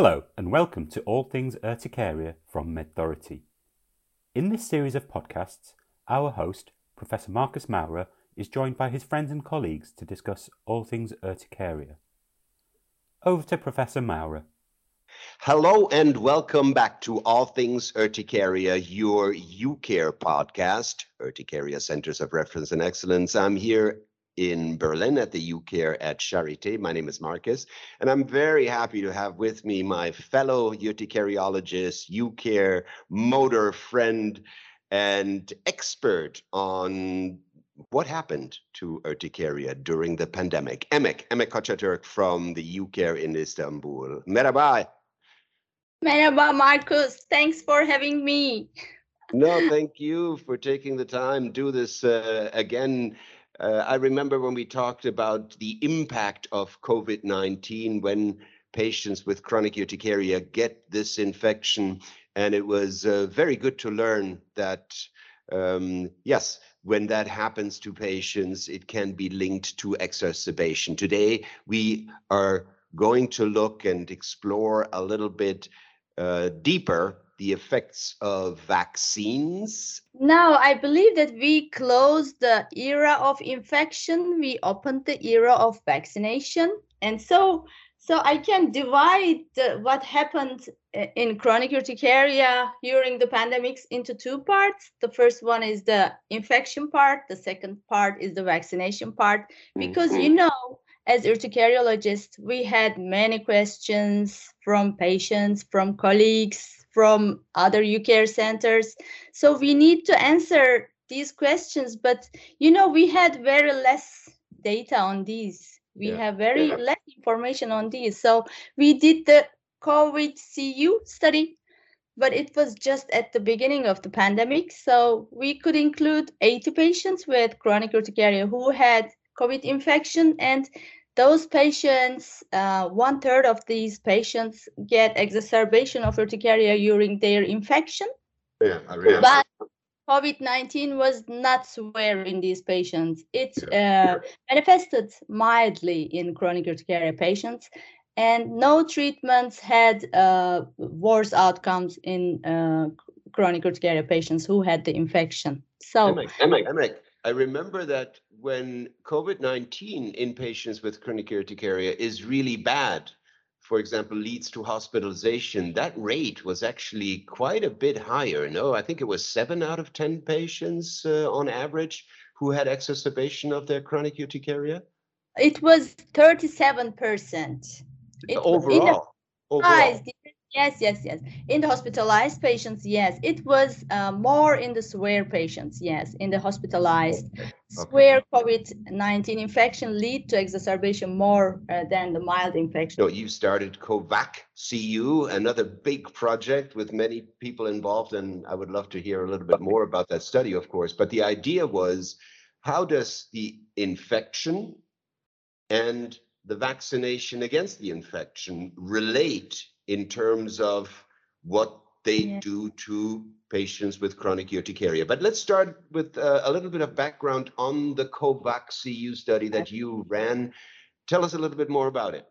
Hello, and welcome to All Things Urticaria from MedThority. In this series of podcasts, our host, Professor Marcus Maurer, is joined by his friends and colleagues to discuss all things urticaria. Over to Professor Maurer. Hello and welcome back to All Things Urticaria, your UCare podcast, Urticaria Centers of Reference and Excellence. I'm here in Berlin at the UCare at Charité. My name is Marcus, and I'm very happy to have with me my fellow urticariologist, UCare motor friend, and expert on what happened to urticaria during the pandemic. Emek, Emek Kocaturk from the UCare in Istanbul. Merhaba. Merhaba, Marcus. Thanks for having me. No, thank you for taking the time. Do this uh, again uh, I remember when we talked about the impact of COVID 19 when patients with chronic urticaria get this infection. And it was uh, very good to learn that, um, yes, when that happens to patients, it can be linked to exacerbation. Today, we are going to look and explore a little bit uh, deeper the effects of vaccines? No, I believe that we closed the era of infection. We opened the era of vaccination. And so, so I can divide the, what happened uh, in chronic urticaria during the pandemics into two parts. The first one is the infection part. The second part is the vaccination part. Because mm-hmm. you know, as urticariologists, we had many questions from patients, from colleagues, from other UCare centers. So we need to answer these questions, but you know, we had very less data on these. We yeah. have very yeah. less information on these. So we did the COVID CU study, but it was just at the beginning of the pandemic. So we could include 80 patients with chronic urticaria who had COVID infection and those patients, uh, one third of these patients get exacerbation of urticaria during their infection. Yeah, I remember. But COVID-19 was not severe in these patients. It uh, manifested mildly in chronic urticaria patients, and no treatments had uh, worse outcomes in uh, chronic urticaria patients who had the infection. So, Emek, Emek, Emek, I remember that when COVID 19 in patients with chronic urticaria is really bad, for example, leads to hospitalization, that rate was actually quite a bit higher. No, I think it was seven out of 10 patients uh, on average who had exacerbation of their chronic urticaria. It was 37%. It overall. overall. Yes, yes, yes. In the hospitalized patients, yes. It was uh, more in the severe patients, yes. In the hospitalized, okay. severe COVID-19 infection lead to exacerbation more uh, than the mild infection. So you started COVAC CU, another big project with many people involved, and I would love to hear a little bit more about that study, of course. But the idea was, how does the infection and the vaccination against the infection relate in terms of what they yeah. do to patients with chronic urticaria. But let's start with uh, a little bit of background on the COVAC CU study that you ran. Tell us a little bit more about it.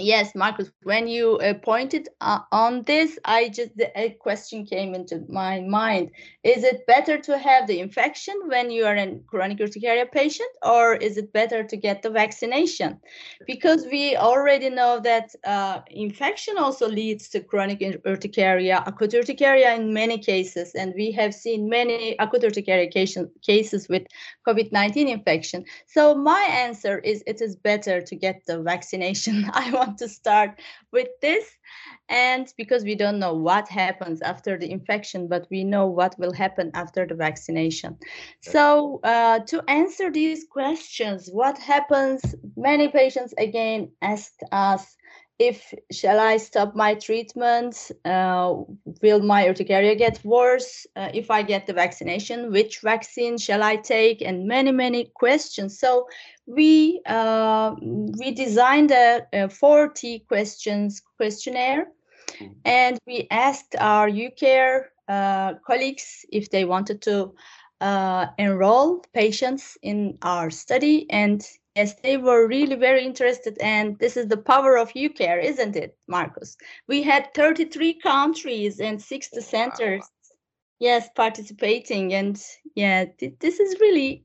Yes, Marcus, when you uh, pointed uh, on this, I just a question came into my mind. Is it better to have the infection when you are a chronic urticaria patient, or is it better to get the vaccination? Because we already know that uh, infection also leads to chronic urticaria, acute urticaria in many cases, and we have seen many acute urticaria cases with COVID-19 infection. So my answer is it is better to get the vaccination. I want want to start with this. And because we don't know what happens after the infection, but we know what will happen after the vaccination. So, uh, to answer these questions, what happens? Many patients again asked us if shall I stop my treatment? Uh, will my urticaria get worse uh, if I get the vaccination? Which vaccine shall I take? And many many questions. So we uh, we designed a, a 40 questions questionnaire, mm-hmm. and we asked our UCare uh, colleagues if they wanted to uh, enroll patients in our study and Yes, they were really very interested, and this is the power of UCARE, isn't it, Marcus? We had 33 countries and 60 centers, yes, participating, and yeah, th this is really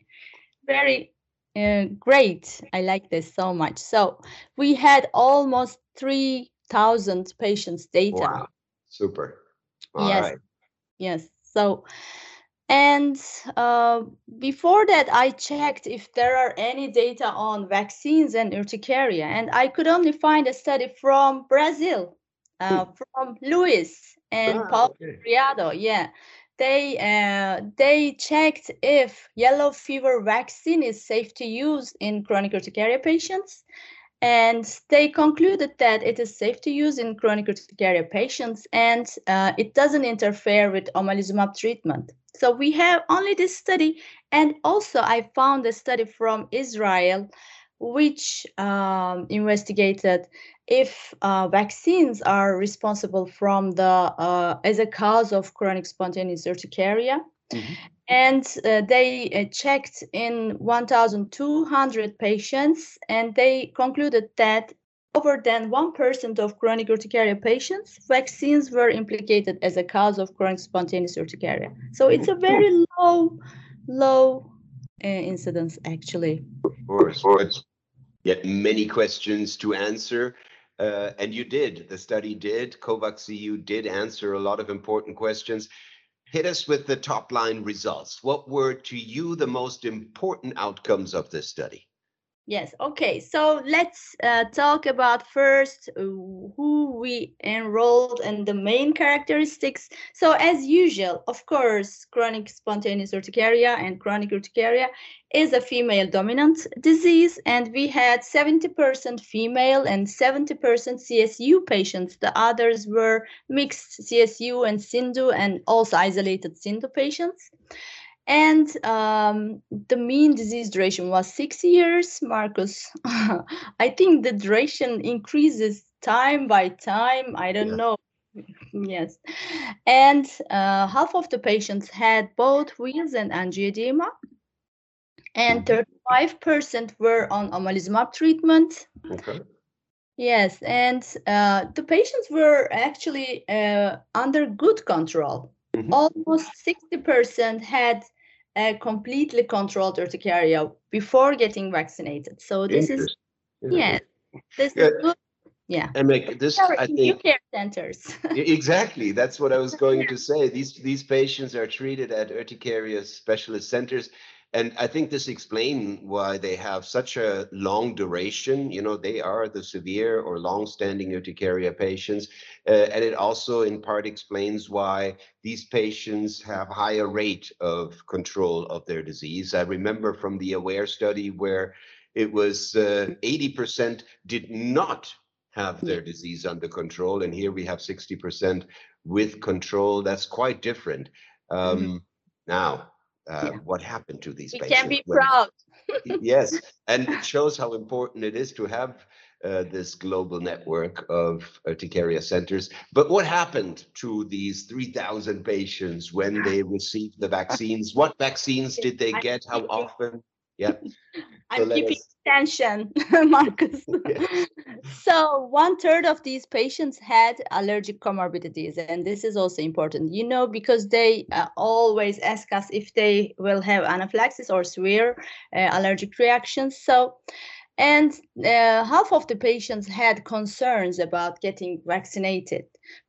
very uh, great. I like this so much. So we had almost 3,000 patients' data. Wow. Super. All yes, right. yes. So and uh, before that, I checked if there are any data on vaccines and urticaria, and I could only find a study from Brazil, uh, from Luis and Ah, Paulo okay. Yeah, they uh, they checked if yellow fever vaccine is safe to use in chronic urticaria patients, and they concluded that it is safe to use in chronic urticaria patients, and uh, it doesn't interfere with omalizumab treatment. So we have only this study, and also I found a study from Israel, which um, investigated if uh, vaccines are responsible from the uh, as a cause of chronic spontaneous urticaria. Mhm. And uh, they uh, checked in 1,200 patients, and they concluded that over than 1% of chronic urticaria patients, vaccines were implicated as a cause of chronic spontaneous urticaria. So it's a very low, low uh, incidence actually. Of course. But yet many questions to answer. Uh, and you did. The study did. COVAX EU did answer a lot of important questions. Hit us with the top line results. What were to you the most important outcomes of this study? Yes, okay. So let's uh, talk about first uh, who we enrolled and the main characteristics. So as usual, of course, chronic spontaneous urticaria and chronic urticaria is a female dominant disease and we had 70% female and 70% CSU patients. The others were mixed CSU and CIndU and also isolated CIndU patients. And um, the mean disease duration was six years, Marcus. I think the duration increases time by time. I don't Yeah. know. Yes. And uh, half of the patients had both wheals and angioedema. And 35% were on omalizumab treatment. Okay. Yes, and uh, the patients were actually uh, under good control. Mhm. Almost 60% had a completely controlled urticaria before getting vaccinated. So this is yes, this Yeah. is good. Yeah. And make this, I in think, care centers. Exactly. That's what I was going to say. These these patients are treated at urticaria specialist centers. And I think this explains why they have such a long duration. You know, they are the severe or long-standing urticaria patients. Uh, and it also in part explains why these patients have higher rate of control of their disease. I remember from the AWARE study where it was uh, 80% did not have their disease under control. And here we have 60% with control. That's quite different. Um, Now, uh. Yeah. what happened to these we patients? can be when- proud. yes, and it shows how important it is to have uh, this global network of urticaria centers. But what happened to these 3,000 patients when they received the vaccines? What vaccines did they get? How often? Yeah. I'm let keeping us- attention, Marcus. Yeah. so one third of these patients had allergic comorbidities, and this is also important. You know, because they uh, always ask us if they will have anaphylaxis or severe uh, allergic reactions. So. And uh, half of the patients had concerns about getting vaccinated,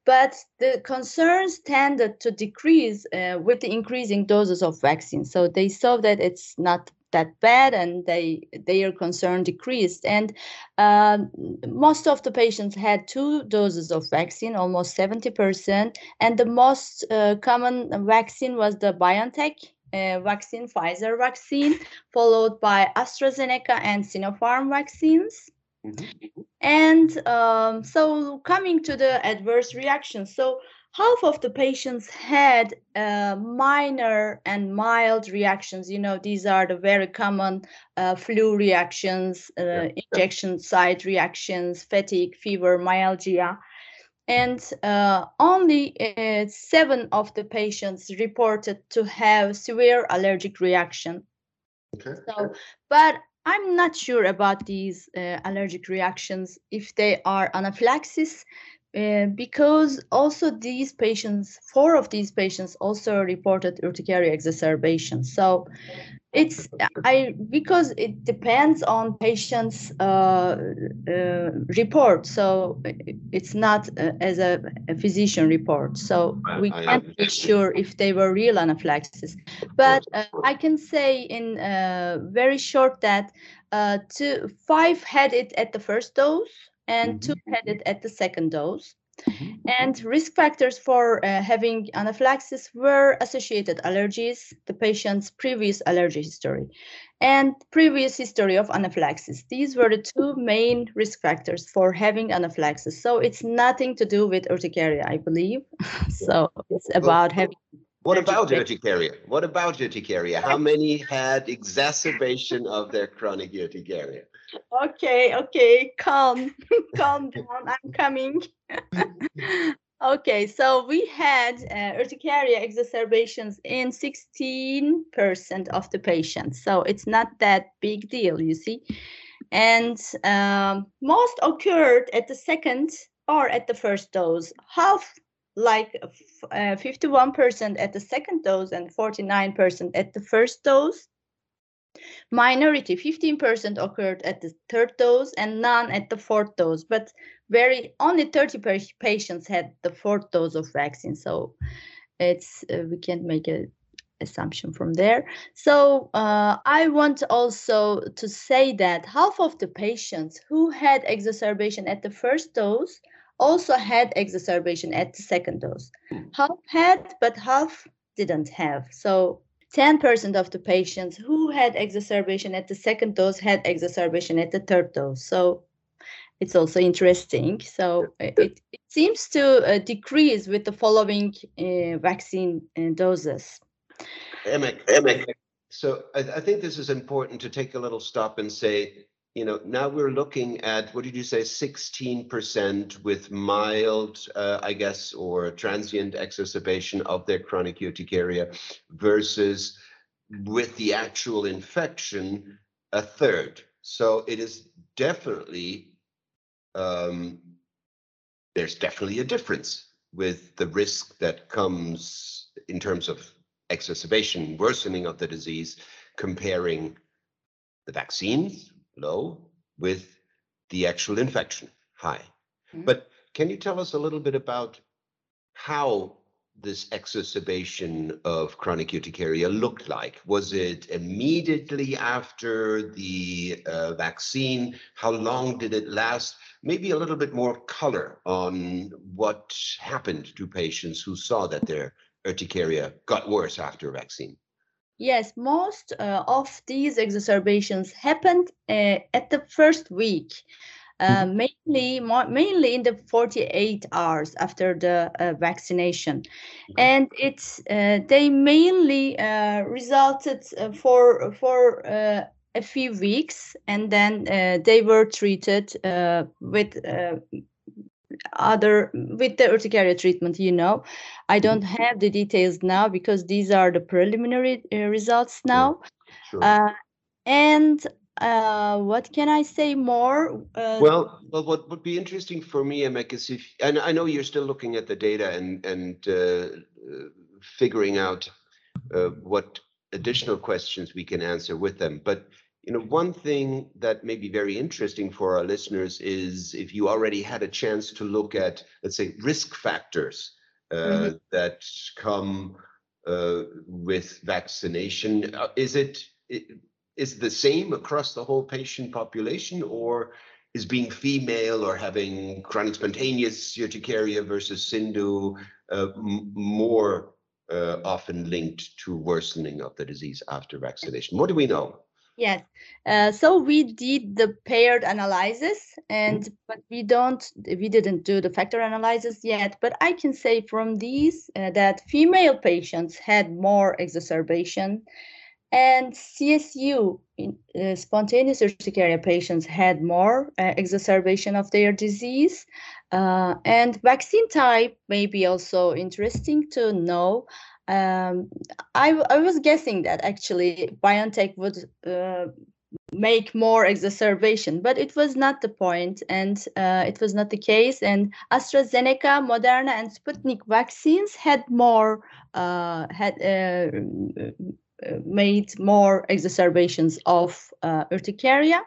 but the concerns tended to decrease uh, with the increasing doses of vaccine. So they saw that it's not that bad and they their concern decreased. And um, most of the patients had two doses of vaccine almost 70% and the most uh, common vaccine was the BioNTech uh, vaccine Pfizer vaccine followed by AstraZeneca and Sinopharm vaccines. And um, so coming to the adverse reactions so half of the patients had uh, minor and mild reactions. You know, these are the very common uh, flu reactions, uh, Yeah, injection site reactions, fatigue, fever, myalgia. And uh, only uh, seven of the patients reported to have severe allergic reaction. Okay. So, but I'm not sure about these uh, allergic reactions if they are anaphylaxis uh, because also these patients, four of these patients also reported urticaria exacerbation. So it's I because it depends on patient's uh, uh, report. So it's not uh, as a, a, physician report. So we can't be sure if they were real anaphylaxis. But uh, I can say in very short that two, five had it at the first dose and mm-hmm. two had it at the second dose. Mm-hmm. And risk factors for uh, having anaphylaxis were associated allergies, the patient's previous allergy history, and previous history of anaphylaxis. These were the two main risk factors for having anaphylaxis. So it's nothing to do with urticaria, I believe. so it's about having what about urticaria? What about urticaria? How many had exacerbation of their chronic urticaria? Okay, okay, calm, calm down. I'm coming. okay, so we had uh, urticaria exacerbations in 16% of the patients. So it's not that big deal, you see. And um, most occurred at the second or at the first dose. Half like uh, 51% at the second dose and 49% at the first dose. Minority 15% occurred at the third dose and none at the fourth dose, but very only 30 patients had the fourth dose of vaccine. So it's uh, we can't make a assumption from there. So uh, I want also to say that half of the patients who had exacerbation at the first dose also had exacerbation at the second dose. Hmm. Half had, but half didn't have. So 10% of the patients who had exacerbation at the second dose had exacerbation at the third dose. So it's also interesting. So it, it seems to uh, decrease with the following uh, vaccine uh, doses. Emek, Emek. So I, I think this is important to take a little stop and say you know, now we're looking at, what did you say, 16% with mild, uh, I guess, or transient exacerbation of their chronic urticaria versus with the actual infection, a third. So it is definitely, um, there's definitely a difference with the risk that comes in terms of exacerbation, worsening of the disease, comparing the vaccines low with the actual infection high. Mm-hmm. But can you tell us a little bit about how this exacerbation of chronic urticaria looked like? Was it immediately after the uh, vaccine? How long did it last? Maybe a little bit more color on what happened to patients who saw that their urticaria got worse after a vaccine. Yes, most uh, of these exacerbations happened uh, at the first week, uh, mm-hmm. mainly mainly in the 48 hours after the uh, vaccination, and it's uh, they mainly uh, resulted for for a few weeks, and then they were treated with other with the urticaria treatment you know i don't mm-hmm. have the details now because these are the preliminary uh, results now sure. Sure. Uh, and uh, what can I say more? Uh, well, well, what would be interesting for me, Emek, is if, and I know you're still looking at the data and and uh, uh figuring out uh, what additional questions we can answer with them. But you know, one thing that may be very interesting for our listeners is if you already had a chance to look at, let's say, risk factors uh, mm-hmm. that come uh, with vaccination. Uh, is it is the same across the whole patient population, or is being female or having chronic spontaneous urticaria versus CIndU uh, m- more uh, often linked to worsening of the disease after vaccination? What do we know? Yes. Uh, so we did the paired analysis and mm-hmm. but we don't we didn't do the factor analysis yet but I can say from these uh, that female patients had more exacerbation and CSU in, uh, spontaneous urticaria patients had more uh, exacerbation of their disease uh, and vaccine type may be also interesting to know um, I, I was guessing that actually BioNTech would uh, make more exacerbation but it was not the point and uh, it was not the case. And astrazeneca moderna and sputnik vaccines had more uh, had uh, made more exacerbations of uh, urticaria.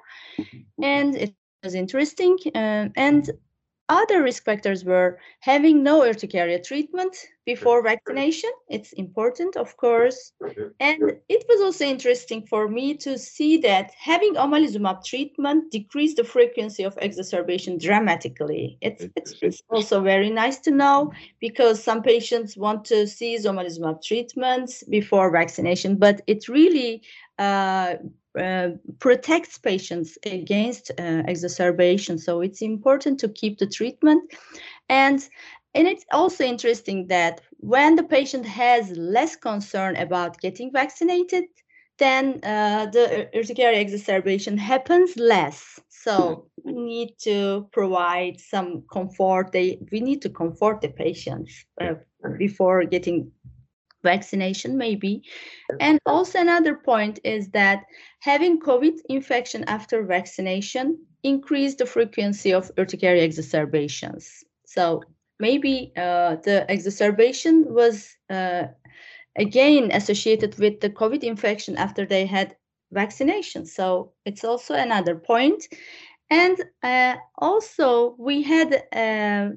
And it was interesting uh, and other risk factors were having no urticaria treatment before vaccination. It's important, of course. And it was also interesting for me to see that having omalizumab treatment decreased the frequency of exacerbation dramatically. It's, it's, it's also very nice to know because some patients want to see omalizumab treatments before vaccination, but it really uh, uh, protects patients against uh, exacerbation. So it's important to keep the treatment. And, and it's also interesting that when the patient has less concern about getting vaccinated, then uh, the urticaria exacerbation happens less. So we need to provide some comfort. They, we need to comfort the patients uh, before getting vaccination maybe. And also another point is that having covid infection after vaccination increased the frequency of urticaria exacerbations. So maybe uh, the exacerbation was uh, again associated with the covid infection after they had vaccination. So it's also another point. And uh, also we had uh,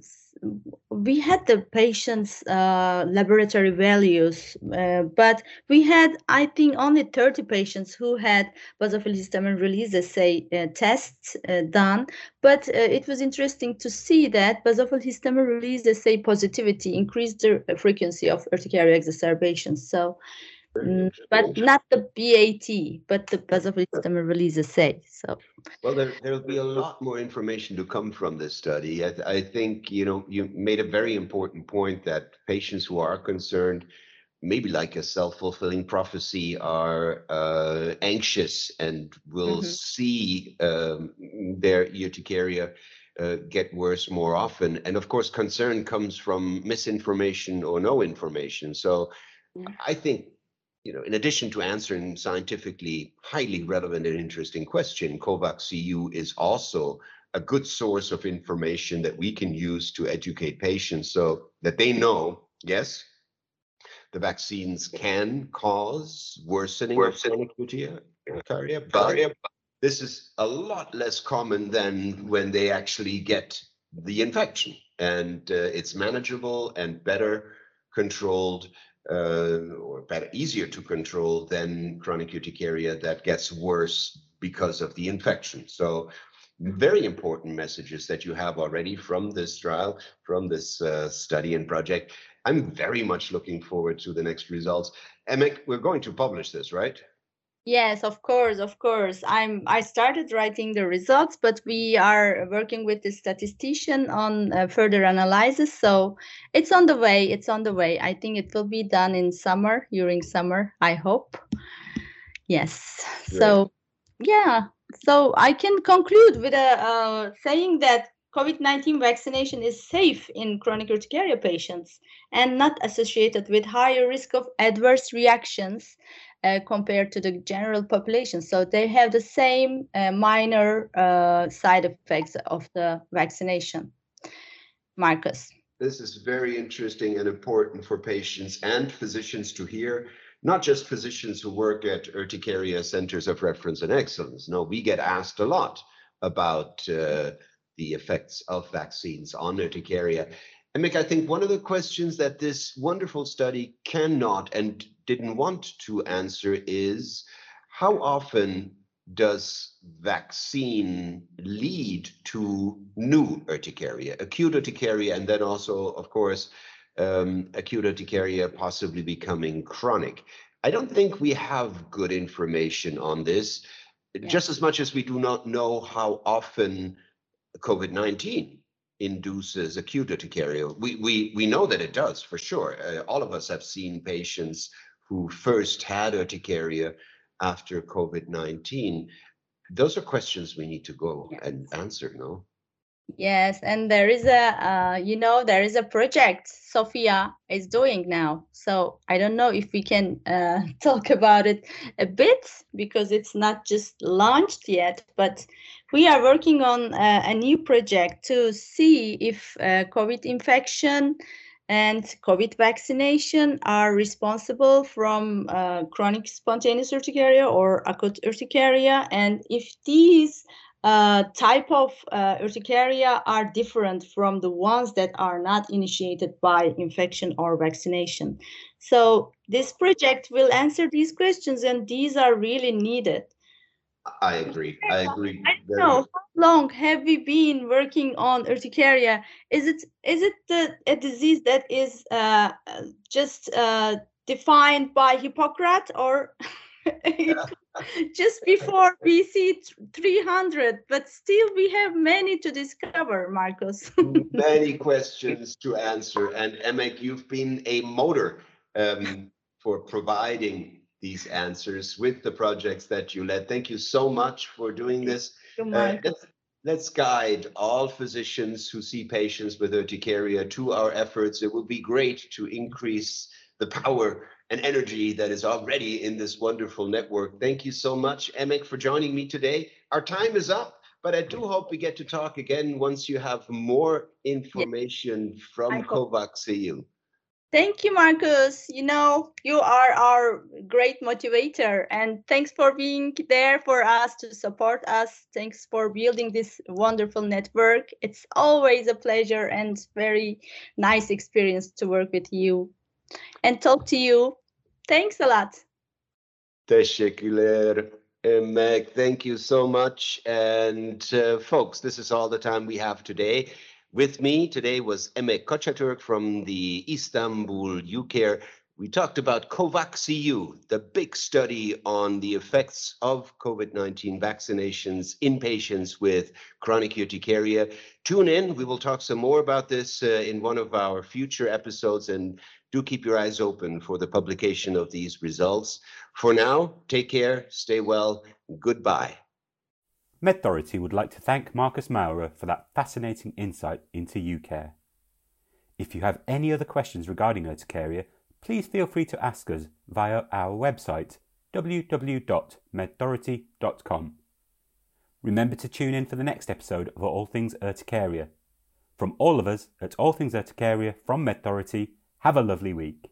we had the patient's uh, laboratory values, uh, but we had, I think, only 30 patients who had basophil histamine release assay uh, tests uh, done. But uh, it was interesting to see that basophil histamine release assay positivity increased the frequency of urticaria exacerbations. So Mm, but not the BAT, but the basophil histamine release assay. So, well, there there will be a lot more information to come from this study. I, I think you know you made a very important point that patients who are concerned, maybe like a self fulfilling prophecy, are uh, anxious and will mm-hmm. see um, their urticaria. Uh, get worse more often. And of course, concern comes from misinformation or no information. So. I think you know, in addition to answering scientifically highly relevant and interesting question, COVAX EU is also a good source of information that we can use to educate patients so that they know, yes, the vaccines can cause worsening, worsening. of urticaria, but this is a lot less common than when they actually get the infection. And uh, it's manageable and better controlled uh, or better, easier to control than chronic urticaria that gets worse because of the infection. So very important messages that you have already from this trial, from this uh, study and project. I'm very much looking forward to the next results. Emek, we're going to publish this, right? Yes, of course, of course. I'm I started writing the results, but we are working with the statistician on uh, further analysis. So it's on the way. It's on the way. I think it will be done in summer, during summer, I hope. Yes. Great. So yeah. So I can conclude with a uh, saying that COVID-19 vaccination is safe in chronic urticaria patients and not associated with higher risk of adverse reactions uh, compared to the general population. So they have the same uh, minor uh, side effects of the vaccination. Marcus. This is very interesting and important for patients and physicians to hear. Not just physicians who work at urticaria centers of reference and excellence. No, we get asked a lot about uh, the effects of vaccines on urticaria. Emek, I think one of the questions that this wonderful study cannot and didn't want to answer is how often does vaccine lead to new urticaria, acute urticaria, and then also, of course, um, acute urticaria possibly becoming chronic? I don't think we have good information on this, yeah. just as much as we do not know how often COVID 19 induces acute urticaria. We, we, we know that it does for sure. Uh, all of us have seen patients who first had urticaria after COVID 19. Those are questions we need to go yes. and answer, no? Yes, and there is a, uh, you know, there is a project Sophia is doing now. So I don't know if we can uh, talk about it a bit because it's not just launched yet, but we are working on uh, a new project to see if uh, COVID infection and COVID vaccination are responsible from uh, chronic spontaneous urticaria or acute urticaria, and if these uh, type of uh, urticaria are different from the ones that are not initiated by infection or vaccination. So this project will answer these questions, and these are really needed. I agree. I agree. I don't know how long have we been working on urticaria? Is it is it the, a disease that is uh, just uh, defined by Hippocrates or just before BC 300? But still, we have many to discover, Marcus. many questions to answer, and Emek, you've been a motor um, for providing these answers with the projects that you led. Thank you so much for doing this. Uh, let's, let's guide all physicians who see patients with urticaria to our efforts. It will be great to increase the power and energy that is already in this wonderful network. Thank you so much, Emek, for joining me today. Our time is up, but I do hope we get to talk again once you have more information from COVAX-EU. Thank you, Marcus. You know, you are our great motivator, and thanks for being there for us to support us. Thanks for building this wonderful network. It's always a pleasure and very nice experience to work with you and talk to you. Thanks a lot. Teşekkürler. Emek, thank you so much. And uh, folks, this is all the time we have today. With me today was Emek Kocaturk from the Istanbul UCARE. We talked about COVAX-EU, the big study on the effects of COVID-19 vaccinations in patients with chronic urticaria. Tune in. We will talk some more about this uh, in one of our future episodes and do keep your eyes open for the publication of these results. For now, take care, stay well, goodbye. MedThority would like to thank Marcus Maurer for that fascinating insight into UCARE. If you have any other questions regarding urticaria, please feel free to ask us via our website www.medthority.com. Remember to tune in for the next episode of All Things Urticaria. From all of us at All Things Urticaria from MedThority, have a lovely week.